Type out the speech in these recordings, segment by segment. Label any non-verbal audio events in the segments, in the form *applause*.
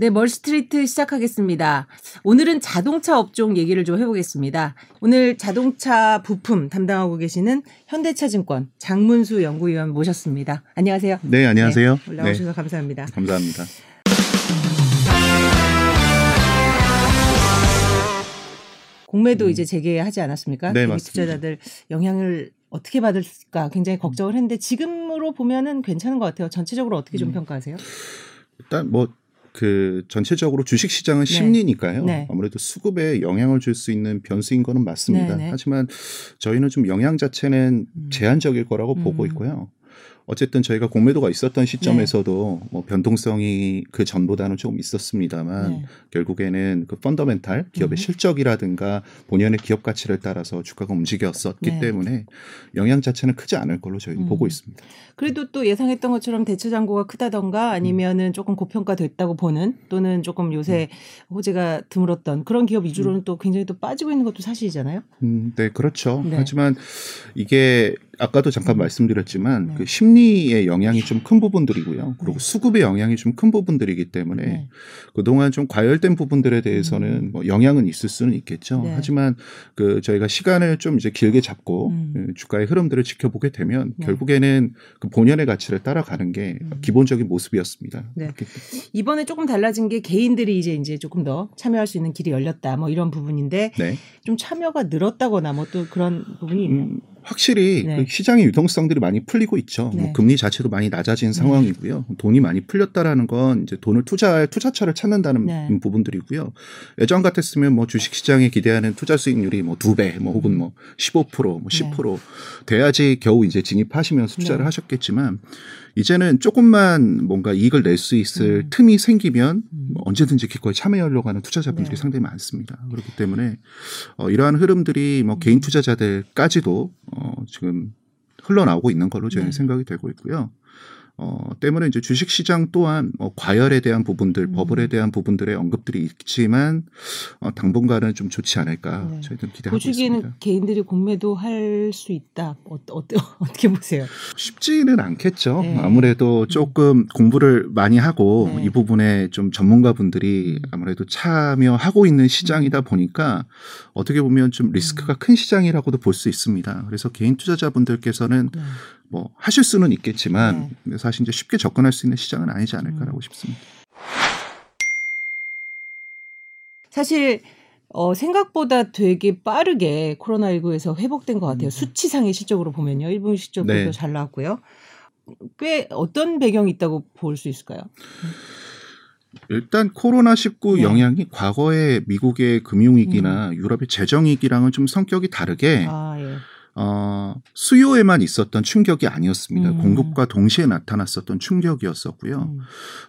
네, 멀스트리트 시작하겠습니다. 오늘은 자동차 업종 얘기를 좀 해보겠습니다. 오늘 자동차 부품 담당하고 계시는 현대차증권 장문수 연구위원 모셨습니다. 안녕하세요. 네, 안녕하세요. 네, 올라오셔서 네. 감사합니다. 감사합니다. 공매도 음. 이제 재개하지 않았습니까? 네, 맞습니다. 투자자들 영향을 어떻게 받을까 굉장히 걱정을 했는데 지금으로 보면은 괜찮은 것 같아요. 전체적으로 어떻게 좀 음. 평가하세요? 일단 뭐 그 전체적으로 주식 시장은 네. 심리니까요. 네. 아무래도 수급에 영향을 줄 수 있는 변수인 거는 맞습니다. 네, 네. 하지만 저희는 좀 영향 자체는 음. 제한적일 거라고 음. 보고 있고요. 어쨌든 저희가 공매도가 있었던 시점에서도 네. 뭐 변동성이 그 전보다는 조금 있었습니다만 네. 결국에는 그 펀더멘탈 기업의 음. 실적이라든가 본연의 기업 가치를 따라서 주가가 움직였었기 네. 때문에 영향 자체는 크지 않을 걸로 저희는 음. 보고 있습니다. 그래도 또 예상했던 것처럼 대체 잔고가 크다던가 아니면은 음. 조금 고평가됐다고 보는 또는 조금 요새 음. 호재가 드물었던 그런 기업 위주로는 음. 또 굉장히 또 빠지고 있는 것도 사실이잖아요. 음, 네, 그렇죠. 네. 하지만 이게 아까도 잠깐 음. 말씀드렸지만 네. 그 심리의 영향이 좀 큰 부분들이고요. 그리고 네. 수급의 영향이 좀 큰 부분들이기 때문에 네. 그동안 좀 과열된 부분들에 대해서는 음. 뭐 영향은 있을 수는 있겠죠. 네. 하지만 그 저희가 시간을 좀 이제 길게 잡고 음. 그 주가의 흐름들을 지켜보게 되면 네. 결국에는 그 본연의 가치를 따라가는 게 음. 기본적인 모습이었습니다. 네. 이번에 조금 달라진 게 개인들이 이제 이제 조금 더 참여할 수 있는 길이 열렸다 뭐 이런 부분인데 네. 좀 참여가 늘었다거나 뭐 또 그런 부분이 있나요? 음, 확실히 네. 그 시장의 유동성들이 많이 풀리고 있죠. 뭐 네. 뭐 금리 자체도 많이 낮아진 상황이고요. 돈이 많이 풀렸다라는 건 이제 돈을 투자할 투자처를 찾는다는 네. 부분들이고요. 예전 같았으면 뭐 주식 시장에 기대하는 투자 수익률이 뭐 두 배, 뭐 혹은 뭐 15%, 뭐10% 돼야지 겨우 이제 진입하시면서 투자를 네. 하셨겠지만 이제는 조금만 뭔가 이익을 낼 수 있을 음. 틈이 생기면 음. 뭐 언제든지 기꺼이 참여하려고 하는 투자자분들이 네. 상당히 많습니다. 그렇기 때문에 어, 이러한 흐름들이 뭐 음. 개인 투자자들까지도 어, 지금 흘러나오고 있는 걸로 저희는 네. 생각이 되고 있고요. 어, 때문에 이제 주식 시장 또한 뭐 과열에 대한 부분들, 음. 버블에 대한 부분들의 언급들이 있지만 어, 당분간은 좀 좋지 않을까 네. 저희는 기대하고 보시기에는 있습니다. 개인들이 공매도 할 수 있다. 어, 어, *laughs* 어떻게 보세요? 쉽지는 않겠죠. 네. 아무래도 음. 조금 음. 공부를 많이 하고 네. 이 부분에 좀 전문가분들이 음. 아무래도 참여하고 있는 시장이다 음. 보니까 어떻게 보면 좀 리스크가 음. 큰 시장이라고도 볼 수 있습니다. 그래서 개인 투자자분들께서는 네. 뭐 하실 수는 있겠지만 네. 사실 이제 쉽게 접근할 수 있는 시장은 아니지 않을까라고 음. 싶습니다. 사실 어, 생각보다 되게 빠르게 코로나19에서 회복된 것 같아요. 음. 수치상의 실적으로 보면요. 1분 실적도 네. 잘 나왔고요. 꽤 어떤 배경이 있다고 볼 수 있을까요? 일단 코로나19 네. 영향이 과거의 미국의 금융위기나 음. 유럽의 재정위기랑은 좀 성격이 다르게 아, 예. 어, 수요에만 있었던 충격이 아니었습니다. 음. 공급과 동시에 나타났었던 충격이었었고요. 음.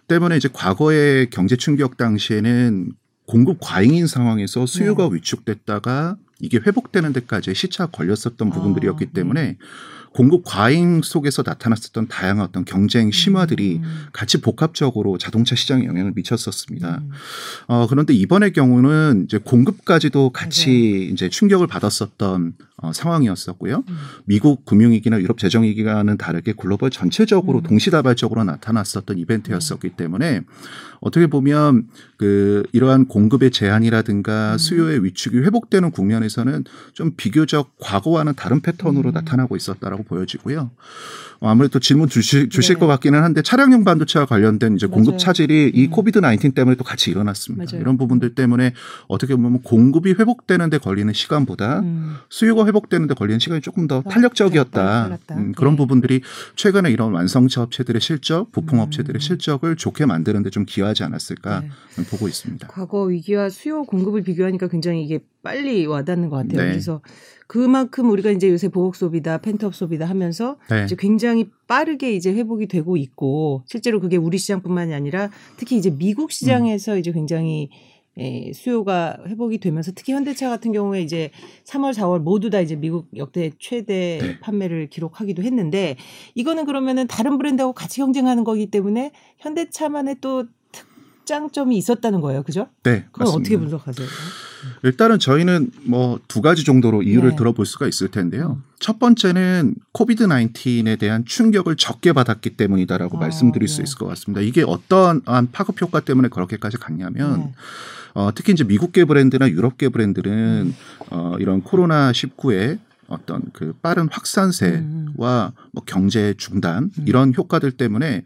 때문에 이제 과거의 경제 충격 당시에는 공급 과잉인 상황에서 수요가 네. 위축됐다가 이게 회복되는 데까지 시차가 걸렸었던 부분들이었기 아, 네. 때문에 공급 과잉 속에서 나타났었던 다양한 어떤 경쟁 심화들이 음. 같이 복합적으로 자동차 시장에 영향을 미쳤었습니다. 음. 어, 그런데 이번의 경우는 이제 공급까지도 같이 맞아요. 이제 충격을 받았었던 어, 상황이었었고요. 음. 미국 금융위기나 유럽 재정위기와는 다르게 글로벌 전체적으로 음. 동시다발적으로 나타났었던 이벤트였었기 네. 때문에 어떻게 보면 그 이러한 공급의 제한이라든가 음. 수요의 위축이 회복되는 국면에서는 좀 비교적 과거와는 다른 패턴으로 음. 나타나고 있었다라고 보여지고요. 어, 아무래도 질문 주실, 주실 네. 것 같기는 한데 차량용 반도체와 관련된 이제 공급 맞아요. 차질이 이 음. 코비드 19 때문에 또 같이 일어났습니다. 맞아요. 이런 부분들 때문에 어떻게 보면 공급이 회복되는데 걸리는 시간보다 음. 수요가 회복되는데 걸리는 시간이 조금 더 탄력적이었다. 음, 그런 네. 부분들이 최근에 이런 완성차 업체들의 실적, 부품 업체들의 음. 실적을 좋게 만드는데 좀 기여하지 않았을까 네. 보고 있습니다. 과거 위기와 수요 공급을 비교하니까 굉장히 이게 빨리 와닿는 것 같아요. 네. 그래서 그만큼 우리가 이제 요새 보복 소비다, 펜트업 소비다 하면서 네. 이제 굉장히 빠르게 이제 회복이 되고 있고 실제로 그게 우리 시장뿐만이 아니라 특히 이제 미국 시장에서 음. 이제 굉장히 예, 수요가 회복이 되면서 특히 현대차 같은 경우에 이제 3월, 4월 모두 다 이제 미국 역대 최대 네. 판매를 기록하기도 했는데 이거는 그러면은 다른 브랜드하고 같이 경쟁하는 거기 때문에 현대차만의 또 특장점이 있었다는 거예요. 그죠? 네. 그건 맞습니다. 어떻게 분석하세요? 일단은 저희는 뭐 두 가지 정도로 이유를 네. 들어볼 수가 있을 텐데요. 음. 첫 번째는 코비드 19에 대한 충격을 적게 받았기 때문이다라고 아, 말씀드릴 네. 수 있을 것 같습니다. 이게 어떠한 파급 효과 때문에 그렇게까지 갔냐면 네. 어, 특히 이제 미국계 브랜드나 유럽계 브랜드는 음. 어, 이런 코로나 19에 어떤 그 빠른 확산세와 음. 뭐 경제 중단 음. 이런 효과들 때문에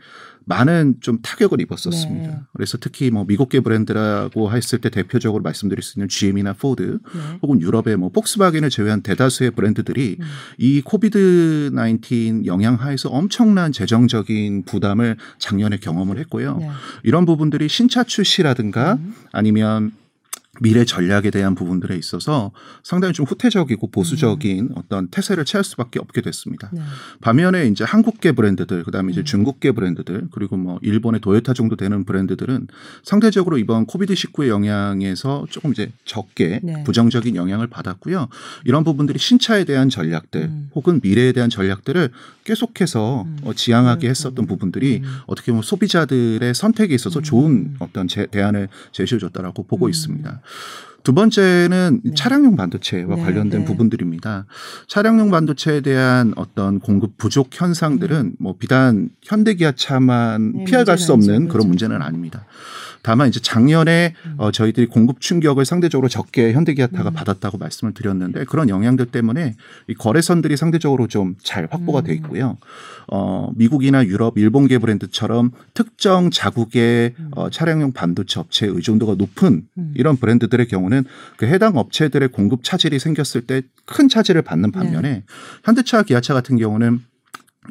많은 좀 타격을 입었었습니다. 네. 그래서 특히 뭐 미국계 브랜드라고 했을 때 대표적으로 말씀드릴 수 있는 GM이나 포드 네. 혹은 유럽의 뭐 폭스바겐을 제외한 대다수의 브랜드들이 음. 이 COVID 19 영향 하에서 엄청난 재정적인 부담을 작년에 경험을 했고요. 네. 이런 부분들이 신차 출시라든가 음. 아니면 미래 전략에 대한 부분들에 있어서 상당히 좀 후퇴적이고 보수적인 음. 어떤 태세를 취할 수밖에 없게 됐습니다. 네. 반면에 이제 한국계 브랜드들, 그다음에 이제 음. 중국계 브랜드들, 그리고 뭐 일본의 도요타 정도 되는 브랜드들은 상대적으로 이번 코비드 19의 영향에서 조금 이제 적게 네. 부정적인 영향을 받았고요. 이런 부분들이 신차에 대한 전략들 음. 혹은 미래에 대한 전략들을 계속해서 음. 어, 지향하게 했었던 부분들이 음. 어떻게 보면 소비자들의 선택에 있어서 좋은 음. 어떤 제, 대안을 제시해줬다라고 보고 있습니다. 두 번째는 네. 차량용 반도체와 네, 관련된 네. 부분들입니다. 차량용 반도체에 대한 어떤 공급 부족 현상들은 음. 뭐 비단 현대기아차만 네, 피해갈 수 없는 그렇죠. 그런 문제는 아닙니다. 다만 이제 작년에 음. 어, 저희들이 공급 충격을 상대적으로 적게 현대기아타가 음. 받았다고 말씀을 드렸는데 그런 영향들 때문에 이 거래선들이 상대적으로 좀 잘 확보가 돼 음. 있고요. 어, 미국이나 유럽, 일본계 브랜드처럼 특정 자국의 음. 어, 차량용 반도체 업체의 의존도가 높은 음. 이런 브랜드들의 경우는 그 해당 업체들의 공급 차질이 생겼을 때 큰 차질을 받는 반면에 네. 현대차, 기아차 같은 경우는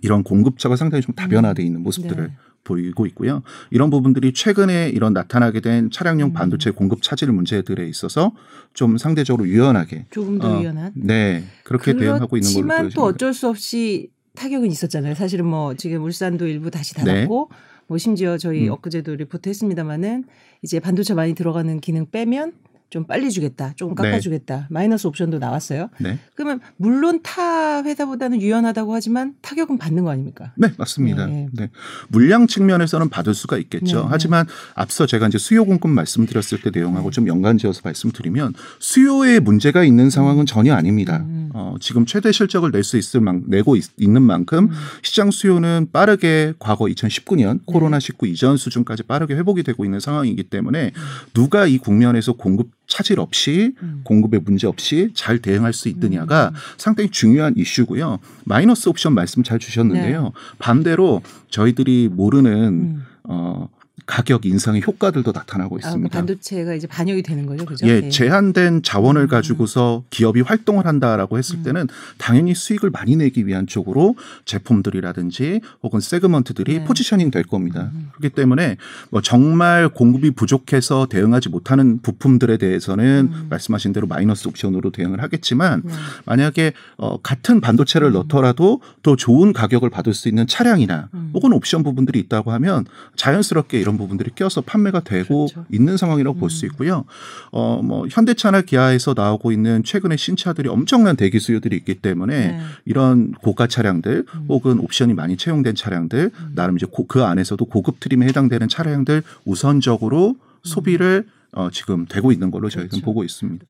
이런 공급처가 상당히 좀 다변화돼 있는 모습들을 네. 보이고 있고요. 이런 부분들이 최근에 이런 나타나게 된 차량용 음. 반도체 공급 차질 문제들에 있어서 좀 상대적으로 유연하게 조금 더 어, 유연한 네 그렇게 대응하고 있는 걸로 보여집니다. 또 어쩔 수 없이 타격은 있었잖아요. 사실은 뭐 지금 울산도 일부 다시 닫았고 네. 뭐 심지어 저희 음. 엊그제도 리포트 했습니다마는 이제 반도체 많이 들어가는 기능 빼면 좀 빨리 주겠다, 조금 네. 깎아주겠다. 네. 마이너스 옵션도 나왔어요. 네. 그러면 물론 타 회사보다는 유연하다고 하지만 타격은 받는 거 아닙니까? 네, 맞습니다. 네. 네. 물량 측면에서는 받을 수가 있겠죠. 네. 하지만 앞서 제가 이제 수요 공급 말씀드렸을 때 내용하고 네. 좀 연관지어서 말씀드리면 수요에 문제가 있는 상황은 전혀 아닙니다. 음. 어, 지금 최대 실적을 낼 수 있을 만 내고 있, 는 만큼 음. 시장 수요는 빠르게 과거 2019년 코로나 19 이전 수준까지 빠르게 회복이 되고 있는 상황이기 때문에 음. 누가 이 국면에서 공급 차질 없이 음. 공급에 문제 없이 잘 대응할 수 있느냐가 음. 상당히 중요한 이슈고요. 마이너스 옵션 말씀 잘 주셨는데요. 네. 반대로 저희들이 모르는 음. 어 가격 인상의 효과들도 나타나고 아, 있습니다. 아, 반도체가 이제 반영이 되는 거죠, 그죠? 예, 네. 제한된 자원을 음. 가지고서 기업이 활동을 한다라고 했을 음. 때는 당연히 수익을 많이 내기 위한 쪽으로 제품들이라든지 혹은 세그먼트들이 네. 포지셔닝 될 겁니다. 음. 그렇기 때문에 뭐 정말 공급이 부족해서 대응하지 못하는 부품들에 대해서는 음. 말씀하신 대로 마이너스 옵션으로 대응을 하겠지만 네. 만약에 어, 같은 반도체를 음. 넣더라도 더 좋은 가격을 받을 수 있는 차량이나 음. 혹은 옵션 부분들이 있다고 하면 자연스럽게 이런 부분들이 껴서 판매가 되고 그렇죠. 있는 상황이라고 음. 볼수 있고요. 어, 뭐 현대차나 기아에서 나오고 있는 최근의 신차들이 엄청난 대기 수요들이 있기 때문에 네. 이런 고가 차량들 음. 혹은 옵션이 많이 채용된 차량들 음. 나름 이제 고, 그 안에서도 고급 트림에 해당되는 차량들 우선적으로 음. 소비를 어, 지금 되고 있는 걸로 저희는 그렇죠. 보고 있습니다.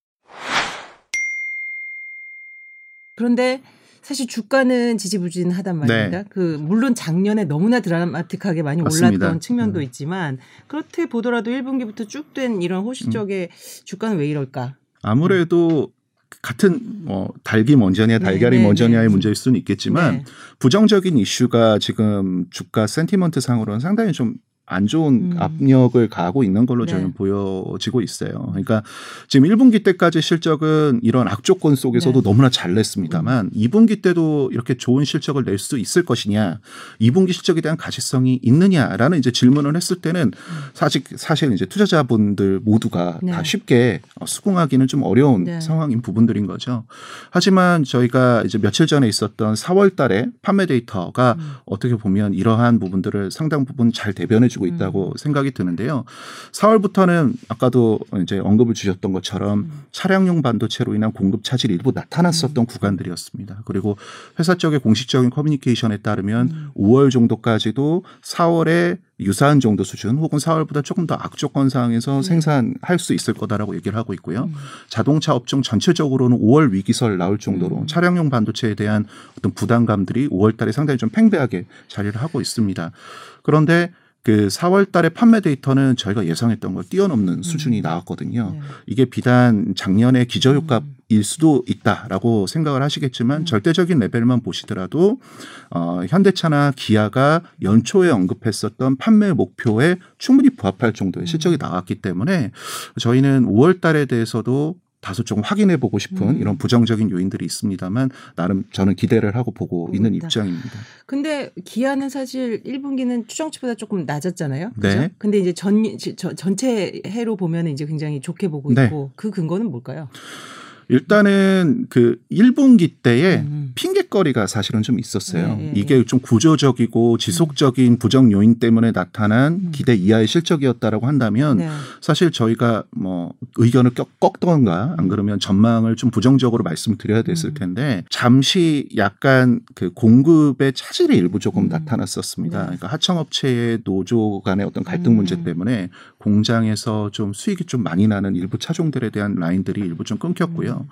그런데 사실 주가는 지지부진하단 말입니다. 네. 그 물론 작년에 너무나 드라마틱하게 많이 맞습니다. 올랐던 측면도 음. 있지만 그렇게 보더라도 1분기부터 쭉 된 이런 호시적의 음. 주가는 왜 이럴까? 아무래도 같은 뭐 닭이 먼저냐 달걀이 네, 네 먼저냐의 네. 문제일 수는 있겠지만 네. 부정적인 이슈가 지금 주가 센티먼트 상으로는 상당히 좀 안 좋은 음. 압력을 가하고 있는 걸로 네. 저는 보여지고 있어요. 그러니까 지금 1분기 때까지 실적은 이런 악조건 속에서도 네. 너무나 잘 냈습니다만 음. 2분기 때도 이렇게 좋은 실적을 낼 수 있을 것이냐, 2분기 실적에 대한 가시성이 있느냐라는 이제 질문을 했을 때는 음. 사실 사실 이제 투자자분들 모두가 네. 다 쉽게 수긍하기는 좀 어려운 네. 상황인 부분들인 거죠. 하지만 저희가 이제 며칠 전에 있었던 4월 달에 판매 데이터가 음. 어떻게 보면 이러한 부분들을 상당 부분 잘 대변해 보여주고 있다고 음. 생각이 드는데요. 4월부터는 아까도 이제 언급을 주셨던 것처럼 음. 차량용 반도체로 인한 공급 차질이 일부 나타났었던 음. 구간들이었습니다. 그리고 회사 쪽의 공식적인 커뮤니케이션에 따르면 5월 음. 정도까지도 4월에 유사한 정도 수준 혹은 4월보다 조금 더 악조건 상황에서 음. 생산할 수 있을 거다라고 얘기를 하고 있고요. 음. 자동차 업종 전체적으로는 5월 위기설 나올 정도로 음. 차량용 반도체에 대한 어떤 부담감들이 5월 달에 상당히 좀 팽배하게 자리를 하고 있습니다. 그런데 그 4월 달에 판매 데이터는 저희가 예상했던 걸 뛰어넘는 음. 수준이 나왔거든요. 네. 이게 비단 작년의 기저효과일 음. 수도 있다라고 생각을 하시겠지만 음. 절대적인 레벨만 보시더라도 어, 현대차나 기아가 연초에 언급했었던 판매 목표에 충분히 부합할 정도의 실적이 음. 나왔기 때문에 저희는 5월 달에 대해서도 다소 좀 확인해 보고 싶은 음. 이런 부정적인 요인들이 있습니다만 나름 저는 기대를 하고 보고 음, 있는 입장입니다. 근데 기아는 사실 1분기는 추정치보다 조금 낮았잖아요. 그죠? 네. 근데 이제 전 전체 해로 보면 이제 굉장히 좋게 보고 네. 있고 네. 그 근거는 뭘까요? 일단은 그 1분기 때에 음, 음. 핑계거리가 사실은 좀 있었어요. 네, 네, 이게 좀 구조적이고 지속적인 부정 요인 때문에 나타난 음. 기대 이하의 실적이었다라고 한다면 네. 사실 저희가 뭐 의견을 꺾던가 안 그러면 전망을 좀 부정적으로 말씀드려야 됐을 텐데 잠시 약간 그 공급의 차질이 일부 조금 나타났었습니다. 네. 그러니까 하청업체의 노조 간의 어떤 갈등 문제 때문에 공장에서 좀 수익이 좀 많이 나는 일부 차종들에 대한 라인들이 일부 좀 끊겼고요.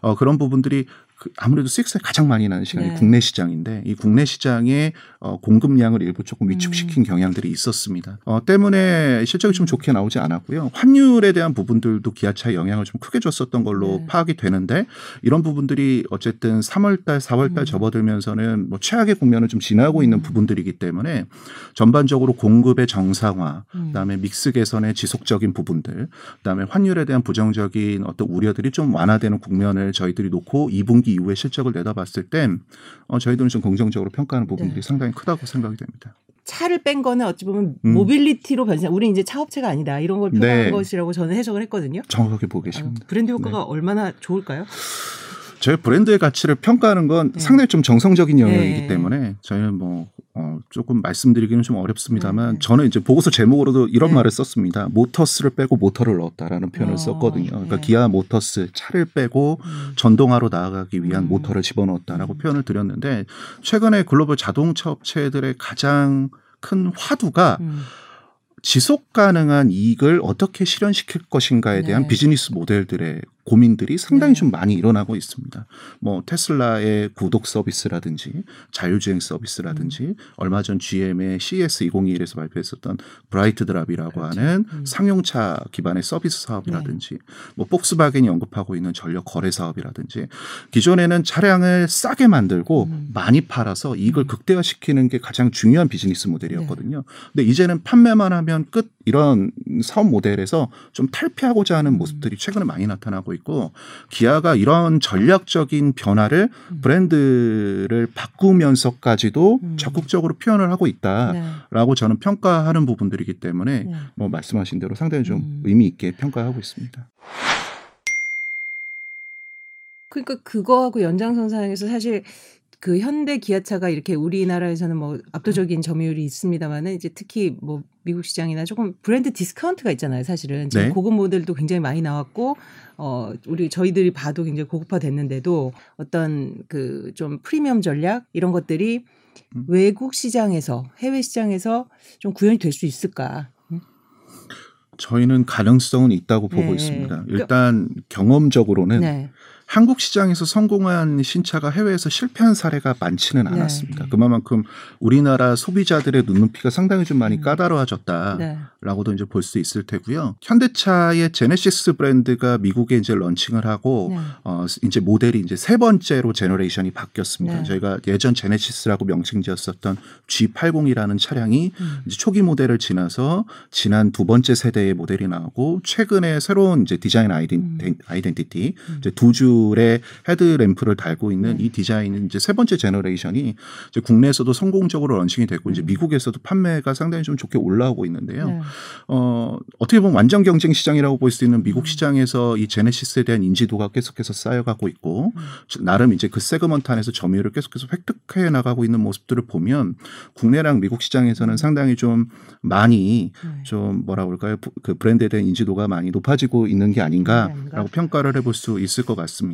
어, 그런 부분들이 그 아무래도 수익성이 가장 많이 나는 시간이 네. 국내 시장인데 이 국내 시장의 어, 공급량을 일부 조금 위축시킨 음. 경향들이 있었습니다. 어, 때문에 실적이 좀 좋게 나오지 않았고요. 환율에 대한 부분들도 기아차에 영향을 좀 크게 줬었던 걸로 네. 파악이 되는데 이런 부분들이 어쨌든 3월달, 4월달 음. 접어들면서는 뭐 최악의 국면을 좀 지나고 있는 음. 부분들이기 때문에 전반적으로 공급의 정상화, 음. 그다음에 믹스 개선의 지속적인 부분들, 그다음에 환율에 대한 부정적인 어떤 우려들이 좀 완화되는 국면을 저희들이 놓고 2분기 이후에 실적을 내다봤을 땐 어, 저희들은 좀 긍정적으로 평가하는 부분들이 네. 상당히 크다고 생각이 됩니다. 차를 뺀 거는 어찌 보면 음. 모빌리티로 변신. 우리 이제 차업체가 아니다 이런 걸 표현한 네. 것이라고 저는 해석을 했거든요. 정확하게 보고 계십니다. 아, 브랜드 효과가 네. 얼마나 좋을까요? 저희 브랜드의 가치를 평가하는 건 네. 상당히 좀 정성적인 영역이기 네. 때문에 저희는 뭐 어, 조금 말씀드리기는 좀 어렵습니다만 네. 저는 이제 보고서 제목으로도 이런 네. 말을 썼습니다. Motors를 빼고 모터를 넣었다라는 표현을 어, 썼거든요. 그러니까 네. 기아 Motors 자를 빼고 음. 전동화로 나아가기 위한 음. 모터를 집어넣었다라고 음. 표현을 드렸는데 최근에 글로벌 자동차 업체들의 가장 큰 화두가 음. 지속 가능한 이익을 어떻게 실현시킬 것인가에 대한 네. 비즈니스 모델들의 고민들이 상당히 네. 좀 많이 일어나고 있습니다. 뭐 테슬라의 구독 서비스라든지 자율주행 서비스라든지 음. 얼마 전 GM의 CES 2021에서 발표했었던 브라이트 드랍이라고 그렇죠. 하는 음. 상용차 기반의 서비스 사업이라든지 네. 뭐 폭스바겐이 언급하고 있는 전력 거래 사업이라든지 기존에는 차량을 싸게 만들고 음. 많이 팔아서 이익을 음. 극대화시키는 게 가장 중요한 비즈니스 모델이었거든요. 네. 근데 이제는 판매만 하면 끝 이런 사업 모델에서 좀 탈피하고자 하는 음. 모습들이 최근에 많이 나타나고 있고 기아가 이런 전략적인 변화를 음. 브랜드를 바꾸면서까지도 음. 적극적으로 표현을 하고 있다라고 네. 저는 평가하는 부분들이기 때문에 네. 뭐 말씀하신 대로 상당히 좀 음. 의미 있게 평가하고 있습니다. 그러니까 그거하고 연장선상에서 사실 그 현대 기아차가 이렇게 우리나라에서는 뭐 압도적인 점유율이 있습니다만은 이제 특히 뭐 미국 시장이나 조금 브랜드 디스카운트가 있잖아요, 사실은. 지금 네. 고급 모델도 굉장히 많이 나왔고 어 우리 저희들이 봐도 굉장히 고급화 됐는데도 어떤 그 좀 프리미엄 전략 이런 것들이 음. 외국 시장에서 해외 시장에서 좀 구현이 될 수 있을까? 저희는 가능성은 있다고 보고 네. 있습니다. 일단 경험적으로는 네. 한국 시장에서 성공한 신차가 해외에서 실패한 사례가 많지는 네. 않았습니다. 네. 그만큼 우리나라 소비자들의 눈높이가 상당히 좀 많이 음. 까다로워졌다라고도 네. 이제 볼 수 있을 테고요. 현대차의 제네시스 브랜드가 미국에 이제 런칭을 하고 네. 어 이제 모델이 이제 세 번째로 generation이 바뀌었습니다. 네. 저희가 예전 제네시스라고 명칭 지었었던 G80이라는 차량이 음. 이제 초기 모델을 지나서 지난 두 번째 세대의 모델이 나오고 최근에 새로운 이제 디자인 iden, 음. identity 이제 두 줄 모듈의 헤드램프를 달고 있는 네. 이 디자인은 이제 세 번째 generation이 이제 국내에서도 성공적으로 launching이 됐고 음. 이제 미국에서도 판매가 상당히 좀 좋게 올라오고 있는데요. 네. 어, 어떻게 보면 완전 경쟁 시장이라고 볼 수 있는 미국 음. 시장에서 이 제네시스에 대한 인지도가 계속해서 쌓여가고 있고 음. 나름 이제 그 segment 안에서 점유율을 계속해서 획득해 나가고 있는 모습들을 보면 국내랑 미국 시장에서는 음. 상당히 좀 많이 네. 좀 뭐라 그럴까요? 그 브랜드에 대한 인지도가 많이 높아지고 있는 게 아닌가라고 평가를 해볼 수 있을 것 같습니다.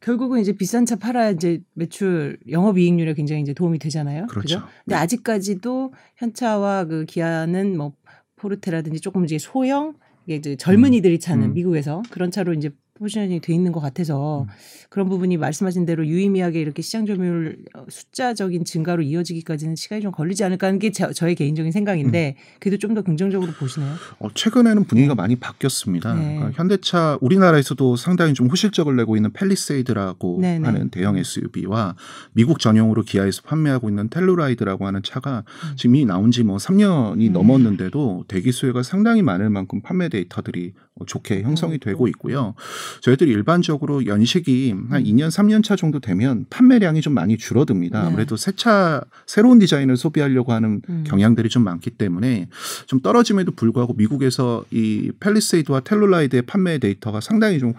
결국은 이제 비싼 차 팔아야 이제 매출 영업 이익률에 굉장히 이제 도움이 되잖아요. 그렇죠. 그죠? 근데 네. 아직까지도 현차와 그 기아는 뭐 포르테라든지 조금 이제 소형 이게 젊은이들이 차는 음. 미국에서 그런 차로 이제 포지션이 돼 있는 것 같아서 음. 그런 부분이 말씀하신 대로 유의미하게 이렇게 시장 점유율 어, 숫자적인 증가로 이어지기까지는 시간이 좀 걸리지 않을까 하는 게 저, 의 개인적인 생각인데 음. 그래도 좀 더 긍정적으로 보시나요? 어, 최근에는 분위기가 네. 많이 바뀌었습니다. 네. 그러니까 현대차 우리나라에서도 상당히 좀 후실적을 내고 있는 펠리세이드라고 네, 네. 하는 대형 SUV와 미국 전용으로 기아에서 판매하고 있는 텔루라이드라고 하는 차가 음. 지금 이 나온 지 뭐 3년이 음. 넘었는데도 대기 수요가 상당히 많을 만큼 판매 데이터들이 뭐 좋게 형성이 음. 되고 있고요. 저희들이 일반적으로 연식이 한 2년, 음. 3년 차 정도 되면 판매량이 좀 많이 줄어듭니다. 네. 아무래도 새 차 새로운 디자인을 소비하려고 하는 음. 경향들이 좀 많기 때문에 좀 떨어짐에도 불구하고 미국에서 이 팰리세이드와 텔루라이드의 판매 데이터가 상당히 좀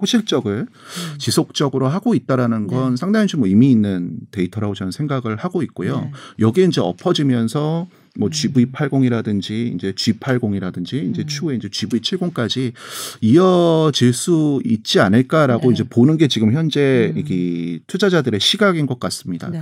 호실, 적을 음. 지속적으로 하고 있다라는 건 네. 상당히 좀 의미 있는 데이터라고 저는 생각을 하고 있고요. 네. 여기에 이제 얹어지면서 뭐 음. GV80이라든지 이제 G80이라든지 이제 음. 추후에 이제 GV70까지 이어질 수 있지 않을까라고 네. 이제 보는 게 지금 현재 음. 이 투자자들의 시각인 것 같습니다. 네.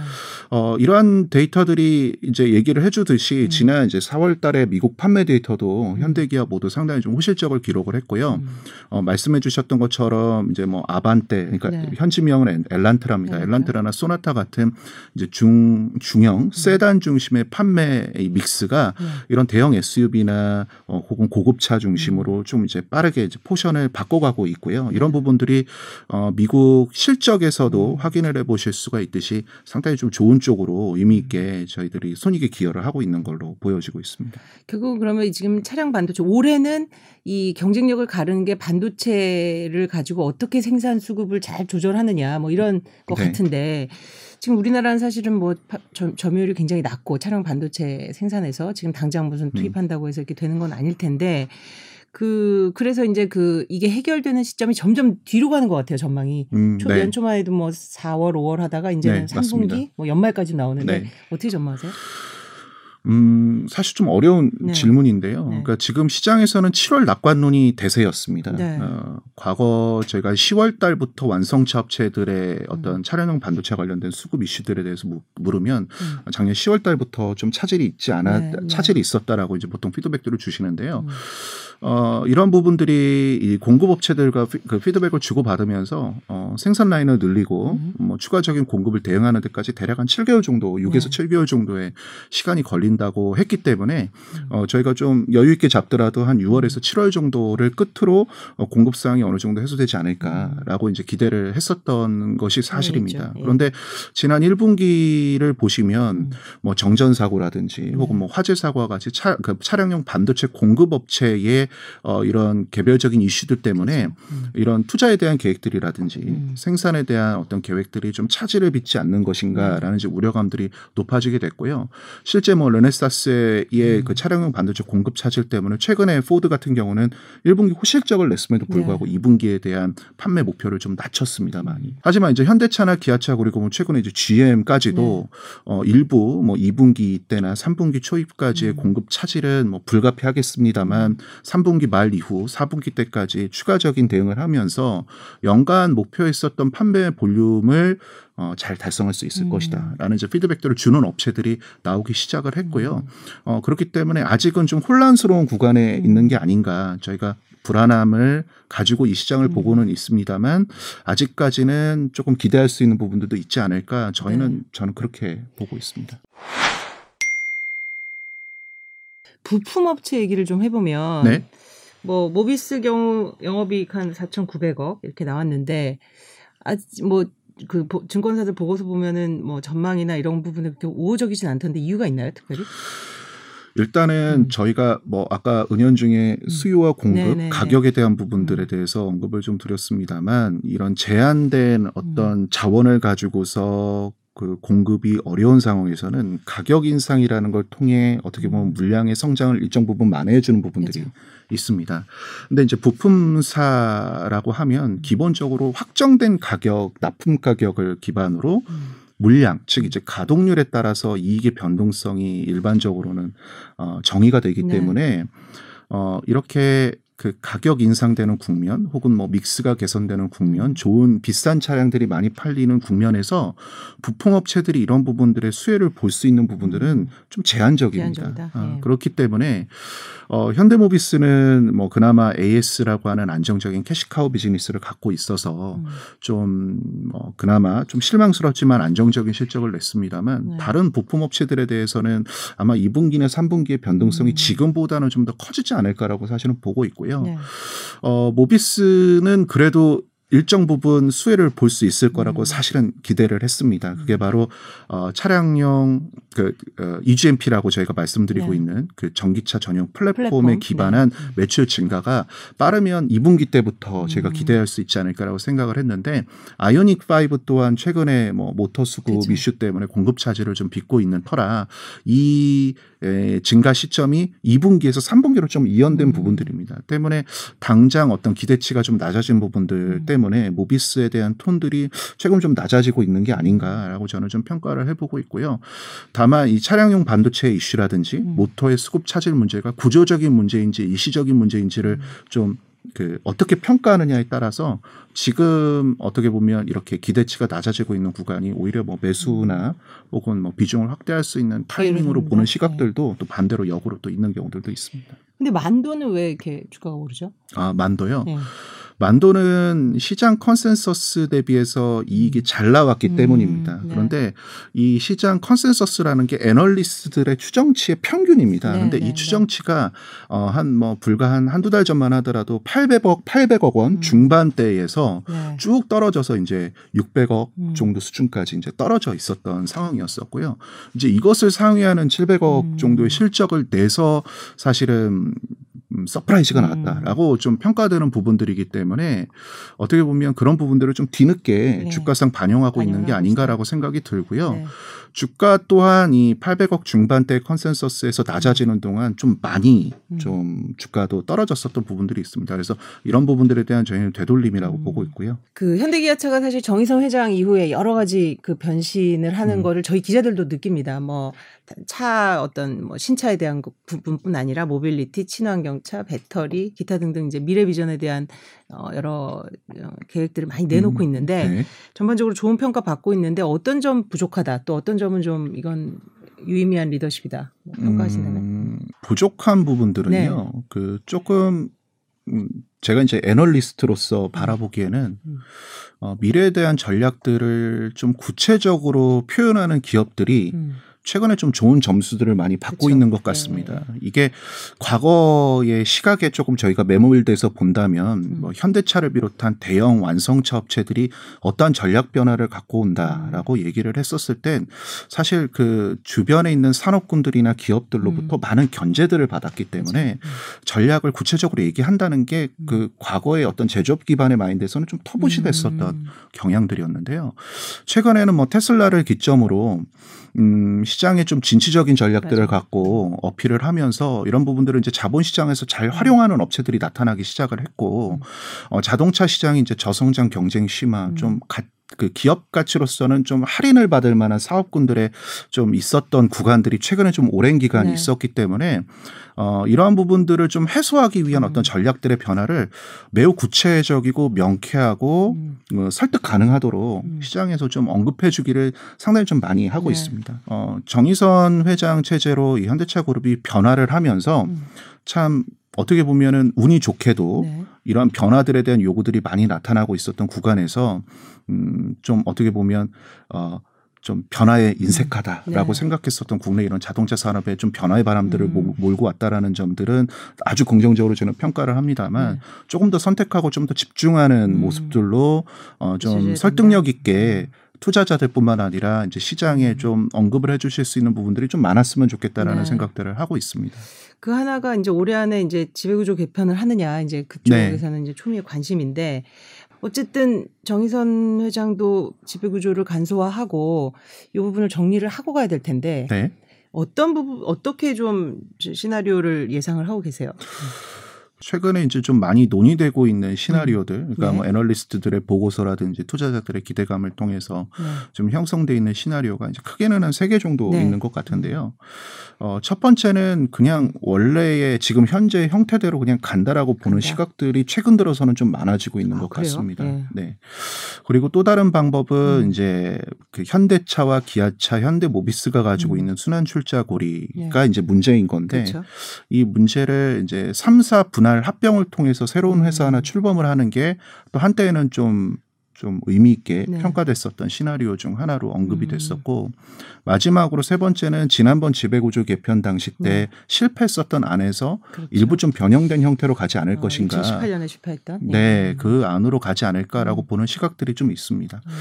어 이러한 데이터들이 이제 얘기를 해주듯이 음. 지난 이제 4월달에 미국 판매 데이터도 음. 현대기아 모두 상당히 좀 호실적을 기록을 했고요. 음. 어 말씀해주셨던 것처럼 이제 뭐 아반떼 그러니까 네. 현지명은 엘란트라입니다. 네. 엘란트라나 소나타 같은 이제 중 중형 세단 중심의 판매 mix가 네. 이런 대형 SUV나 어, 혹은 고급차 중심으로 음. 좀 이제 빠르게 이제 포션을 바꿔가고 있고요. 이런 부분들이 어, 미국 실적에서도 음. 확인을 해보실 수가 있듯이 상당히 좀 좋은 쪽으로 의미 있게 저희들이 손익에 기여를 하고 있는 걸로 보여지고 있습니다. 결국 그러면 지금 차량 반도체 올해는 이 경쟁력을 가르는 게 반도체를 가지고 어떻게 생산 수급을 잘 조절하느냐 뭐 이런 것 네. 같은데 지금 우리나라는 사실은 뭐 점유율이 굉장히 낮고 차량 반도체 생산에서 지금 당장 무슨 음. 투입한다고 해서 이렇게 되는 건 아닐 텐데 그 그래서 이제 그 이게 해결되는 시점이 점점 뒤로 가는 것 같아요 전망이 음, 초 네. 연초만 해도 뭐 4월 5월 하다가 이제는 네, 3분기 맞습니다. 뭐 연말까지 나오는데 네. 어떻게 전망하세요? 음, 사실 좀 어려운 네. 질문인데요. 네. 그러니까 지금 시장에서는 7월 낙관론이 대세였습니다. 네. 어, 과거 저희가 10월 달부터 완성차 업체들의 어떤 음. 차량용 반도체 관련된 수급 이슈들에 대해서 물으면 음. 작년 10월 달부터 좀 차질이 있지 않았, 네, 네. 차질이 있었다라고 이제 보통 피드백들을 주시는데요. 음. 어, 이런 부분들이 이 공급업체들과 피, 그 피드백을 주고받으면서 어, 생산 라인을 늘리고 음. 뭐 추가적인 공급을 대응하는 데까지 대략 한 7개월 정도, 6에서 네. 7개월 정도의 시간이 걸린 다고 했기 때문에 음. 어, 저희가 좀 여유 있게 잡더라도 한 6월에서 7월 정도를 끝으로 어, 공급 사항이 어느 정도 해소되지 않을까라고 음. 이제 기대를 했었던 것이 사실입니다. 예. 그런데 지난 1분기를 보시면 음. 뭐 정전 사고라든지 혹은 뭐 화재 사고와 같이 차, 그 차량용 반도체 공급 업체의 어, 이런 개별적인 이슈들 때문에 그렇죠. 음. 이런 투자에 대한 계획들이라든지 음. 생산에 대한 어떤 계획들이 좀 차질을 빚지 않는 것인가라는 이제 우려감들이 높아지게 됐고요. 실제 뭐 르네사스의 음. 그 차량용 반도체 공급 차질 때문에 최근에 포드 같은 경우는 1분기 호실적을 냈음에도 불구하고 네. 2분기에 대한 판매 목표를 좀 낮췄습니다 많이. 하지만 이제 현대차나 기아차 그리고 뭐 최근에 이제 GM까지도 네. 어, 일부 뭐 2분기 때나 3분기 초입까지의 음. 공급 차질은 뭐 불가피하겠습니다만 3분기 말 이후 4분기 때까지 추가적인 대응을 하면서 연간 목표에 있었던 판매 볼륨을 어, 잘 달성할 수 있을 음. 것이다라는 이제 피드백들을 주는 업체들이 나오기 시작을 했고요. 음. 어, 그렇기 때문에 아직은 좀 혼란스러운 구간에 음. 있는 게 아닌가 저희가 불안함을 가지고 이 시장을 음. 보고는 있습니다만 아직까지는 조금 기대할 수 있는 부분들도 있지 않을까 저희는 네. 저는 그렇게 보고 있습니다. 부품 업체 얘기를 좀 해보면 네? 뭐 모비스 경우 영업이익 한 4,900억 이렇게 나왔는데 아직 뭐 그 증권사들 보고서 보면은 뭐 전망이나 이런 부분에 그렇게 우호적이진 않던데 이유가 있나요, 특별히? 일단은 음. 저희가 뭐 아까 은연중에 음. 수요와 공급, 네네네. 가격에 대한 부분들에 음. 대해서 언급을 좀 드렸습니다만 이런 제한된 어떤 음. 자원을 가지고서 그 공급이 어려운 상황에서는 가격 인상이라는 걸 통해 어떻게 보면 음. 물량의 성장을 일정 부분 만회해 주는 부분들이 그렇죠. 있습니다. 근데 이제 부품사라고 하면 기본적으로 확정된 가격, 납품 가격을 기반으로 음. 물량, 즉 이제 가동률에 따라서 이익의 변동성이 일반적으로는 어 정의가 되기 네. 때문에 어 이렇게 그 가격 인상되는 국면 혹은 뭐 믹스가 개선되는 국면 좋은 비싼 차량들이 많이 팔리는 국면에서 부품업체들이 이런 부분들의 수혜를 볼 수 있는 부분들은 좀 제한적입니다. 어, 네. 그렇기 때문에 어, 현대모비스는 뭐 그나마 AS라고 하는 안정적인 캐시카우 비즈니스를 갖고 있어서 음. 좀뭐 그나마 좀 실망스럽지만 안정적인 실적을 냈습니다만 네. 다른 부품업체들에 대해서는 아마 2분기나 3분기의 변동성이 음. 지금보다는 좀 더 커지지 않을까라고 사실은 보고 있고요. 있고요. 네. 어, 모비스는 그래도 일정 부분 수혜를 볼 수 있을 거라고 음. 사실은 기대를 했습니다. 그게 음. 바로 어 차량용 그 어, EGMP라고 저희가 말씀드리고 네. 있는 그 전기차 전용 플랫폼에 플랫폼? 기반한 네. 음. 매출 증가가 빠르면 2분기 때부터 음. 제가 기대할 수 있지 않을까라고 생각을 했는데 아이오닉 5 또한 최근에 뭐 모터 수급 그쵸. 이슈 때문에 공급 차질을 좀 빚고 있는 터라 이 에, 증가 시점이 2분기에서 3분기로 좀 이연된 음. 부분들입니다. 때문에 당장 어떤 기대치가 좀 낮아진 부분들 음. 때문에 모비스에 대한 톤들이 최근 좀 낮아지고 있는 게 아닌가라고 저는 좀 평가를 해보고 있고요. 다만 이 차량용 반도체 이슈라든지 음. 모터의 수급 차질 문제가 구조적인 문제인지 일시적인 문제인지를 음. 좀그 어떻게 평가하느냐에 따라서 지금 어떻게 보면 이렇게 기대치가 낮아지고 있는 구간이 오히려 뭐 매수나 음. 혹은 뭐 비중을 확대할 수 있는 타이밍으로 보는 시각들도 또 반대로 역으로 또 있는 경우들도 있습니다. 근데 만도는 왜 이렇게 주가가 오르죠? 아 만도요? 네. 만도는 시장 컨센서스 대비해서 이익이 음. 잘 나왔기 음, 때문입니다. 네. 그런데 이 시장 consensus라는 게 애널리스트들의 추정치의 평균입니다. 네, 그런데 네, 이 네. 추정치가 어, 한 뭐 불과 한 한두 달 전만 하더라도 800억 800억 원 음. 중반대에서 네. 쭉 떨어져서 이제 600억 음. 정도 수준까지 이제 떨어져 있었던 상황이었었고요. 이제 이것을 상회하는 700억 음. 정도의 실적을 내서 사실은 음, surprise가 음. 나왔다라고 음. 좀 평가되는 부분들이기 때문에 어떻게 보면 그런 부분들을 좀 뒤늦게 네. 주가상 반영하고 있는 게 아닌가라고 생각이 들고요. 네. 주가 또한 이 800억 중반대 consensus에서 낮아지는 동안 좀 많이 음. 좀 주가도 떨어졌었던 부분들이 있습니다. 그래서 이런 부분들에 대한 저희는 되돌림이라고 음. 보고 있고요. 그 현대기아차가 사실 정의성 회장 이후에 여러 가지 그 변신을 하는 음. 거를 저희 기자들도 느낍니다. 뭐차 어떤 뭐 신차에 대한 그 부분뿐 아니라 모빌리티, 친환경차, 배터리, 기타 등등 이제 미래 비전에 대한 어 여러 어, 계획들을 많이 내놓고 음. 있는데 네. 전반적으로 좋은 평가 받고 있는데 어떤 점 부족하다 또 어떤 점은 좀 이건 유의미한 리더십이다 뭐 평가하신다면 음, 부족한 부분들은요. 네. 그 조금 음, 제가 이제 애널리스트로서 음. 바라보기에는 음. 어, 미래에 대한 전략들을 좀 구체적으로 표현하는 기업들이 음. 최근에 좀 좋은 점수들을 많이 받고 그쵸. 있는 것 같습니다. 네. 이게 과거의 시각에 조금 저희가 메모일돼서 본다면 음. 뭐 현대차를 비롯한 대형 완성차 업체들이 어떠한 전략 변화를 갖고 온다라고 음. 얘기를 했었을 땐 사실 그 주변에 있는 산업군들이나 기업들로부터 음. 많은 견제들을 받았기 때문에. 음. 전략을 구체적으로 얘기한다는 게그 음. 과거의 어떤 제조업 기반의 마인드에서는 좀 터부시됐었던 음. 경향들이었는데요. 최근에는 뭐 테슬라를 기점으로 음, 시장에 좀 진취적인 전략들을 맞아. 갖고 어필을 하면서 이런 부분들을 이제 자본 시장에서 잘 활용하는 업체들이 나타나기 시작을 했고 음. 어, 자동차 시장이 이제 저성장 경쟁 심화 음. 좀 가, 그 기업 가치로서는 좀 할인을 받을 만한 사업군들의 좀 있었던 구간들이 최근에 좀 오랜 기간 네. 있었기 때문에 어, 이러한 부분들을 좀 해소하기 위한 음. 어떤 전략들의 변화를 매우 구체적이고 명쾌하고 음. 어, 설득 가능하도록 음. 시장에서 좀 언급해 주기를 상당히 좀 많이 하고 네. 있습니다. 어, 정의선 회장 체제로 이 현대차 그룹이 변화를 하면서 음. 참 어떻게 보면은 운이 좋게도 네. 이러한 변화들에 대한 요구들이 많이 나타나고 있었던 구간에서 음, 좀 어떻게 보면 어, 좀 변화에 인색하다라고 네. 생각했었던 국내 이런 자동차 산업에 좀 변화의 바람들을 음. 몰고 왔다라는 점들은 아주 긍정적으로 저는 평가를 합니다만 네. 조금 더 선택하고 좀 더 집중하는 음. 모습들로 어, 좀 설득력 있게 투자자들뿐만 아니라 이제 시장에 음. 좀 언급을 해주실 수 있는 부분들이 좀 많았으면 좋겠다라는 네. 생각들을 하고 있습니다. 그 하나가 이제 올해 안에 이제 지배구조 개편을 하느냐 이제 그쪽에서는 네. 이제 초미의 관심인데 어쨌든 정의선 회장도 지배구조를 간소화하고 이 부분을 정리를 하고 가야 될 텐데 네. 어떤 부분 어떻게 좀 시나리오를 예상을 하고 계세요? 최근에 이제 좀 많이 논의되고 있는 시나리오들, 그러니까 네. 뭐 애널리스트들의 보고서라든지 투자자들의 기대감을 통해서 네. 좀 형성돼 있는 시나리오가 이제 크게는 한 세 개 정도 네. 있는 것 같은데요. 어, 첫 번째는 그냥 원래의 지금 현재 형태대로 그냥 간다라고 보는 간다. 시각들이 최근 들어서는 좀 많아지고 있는 아, 것 그래요? 같습니다. 네. 네. 그리고 또 다른 방법은 음. 이제 그 현대차와 기아차, 현대 모비스가 가지고 음. 있는 순환 출자 고리가 네. 이제 문제인 건데 그렇죠. 이 문제를 이제 3사 분할 분할 합병을 통해서 새로운 음. 회사 하나 출범을 하는 게 또 한때에는 좀좀 의미 있게 네. 평가됐었던 시나리오 중 하나로 언급이 음. 됐었고 마지막으로 세 번째는 지난번 지배구조 개편 당시 때 네. 실패했었던 안에서 그렇죠. 일부 좀 변형된 형태로 가지 않을 어, 것인가. 2018년에 실패했던. 네, 네, 그 안으로 가지 않을까라고 음. 보는 시각들이 좀 있습니다. 음.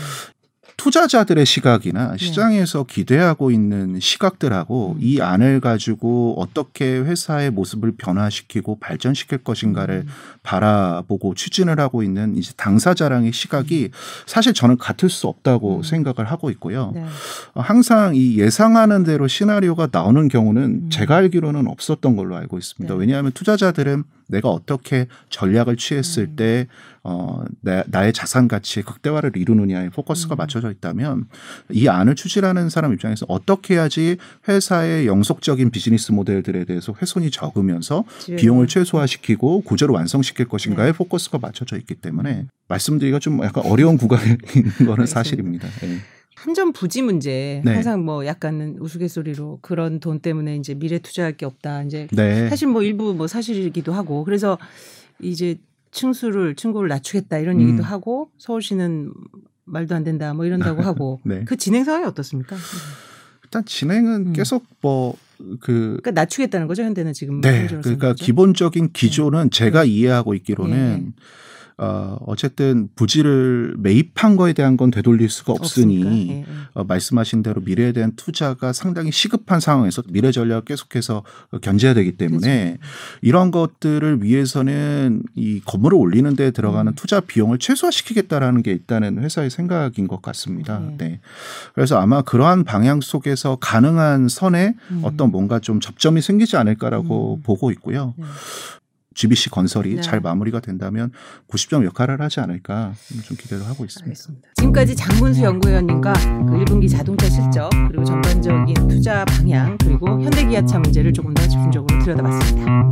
투자자들의 시각이나 네. 시장에서 기대하고 있는 시각들하고 음. 이 안을 가지고 어떻게 회사의 모습을 변화시키고 발전시킬 것인가를 음. 바라보고 추진을 하고 있는 이제 당사자랑의 시각이 음. 사실 저는 같을 수 없다고 음. 생각을 하고 있고요. 네. 항상 이 예상하는 대로 시나리오가 나오는 경우는 음. 제가 알기로는 없었던 걸로 알고 있습니다. 네. 왜냐하면 투자자들은 내가 어떻게 전략을 취했을 음. 때 어, 나, 나의 자산 가치의 극대화를 이루느냐에 포커스가 음. 맞춰져 있다면 이 안을 추진하는 사람 입장에서 어떻게 해야지 회사의 영속적인 비즈니스 모델들에 대해서 훼손이 적으면서 지금. 비용을 최소화시키고 구조를 완성시킬 것인가에 네. 포커스가 맞춰져 있기 때문에 말씀드리기가 좀 약간 어려운 *laughs* 구간에 있는 거는 사실입니다. 네. 한전 부지 문제 네. 항상 뭐 약간은 우스갯소리로 그런 돈 때문에 이제 미래 투자할 게 없다. 이제 네. 사실 뭐 일부 뭐 사실이기도 하고 그래서 이제 층수를 층고를 낮추겠다 이런 음. 얘기도 하고 서울시는 말도 안 된다 뭐 이런다고 *laughs* 하고 네. 그 진행 상황이 어떻습니까? 일단 진행은 음. 계속 뭐 그, 그러니까 낮추겠다는 거죠 현대는 지금. 네, 그러니까 기본적인 기조는 네. 제가 네. 이해하고 있기로는 네. 어, 어쨌든 부지를 매입한 거에 대한 건 되돌릴 수가 없으니 예, 예. 어, 말씀하신 대로 미래에 대한 투자가 상당히 시급한 상황에서 미래 전략을 계속해서 견제해야 되기 때문에 그렇죠. 이런 것들을 위해서는 이 건물을 올리는 데 들어가는 음. 투자 비용을 최소화시키겠다라는 게 일단은 회사의 생각인 것 같습니다. 네. 네. 그래서 아마 그러한 방향 속에서 가능한 선에 음. 어떤 뭔가 좀 접점이 생기지 않을까라고 음. 보고 있고요. 네. GBC 건설이 네. 잘 마무리가 된다면 90점 역할을 하지 않을까 좀 기대를 하고 있습니다. 알겠습니다. 지금까지 장문수 연구위원님과 그 1분기 자동차 실적 그리고 전반적인 투자 방향 그리고 현대기아차 문제를 조금 더 집중적으로 들여다봤습니다.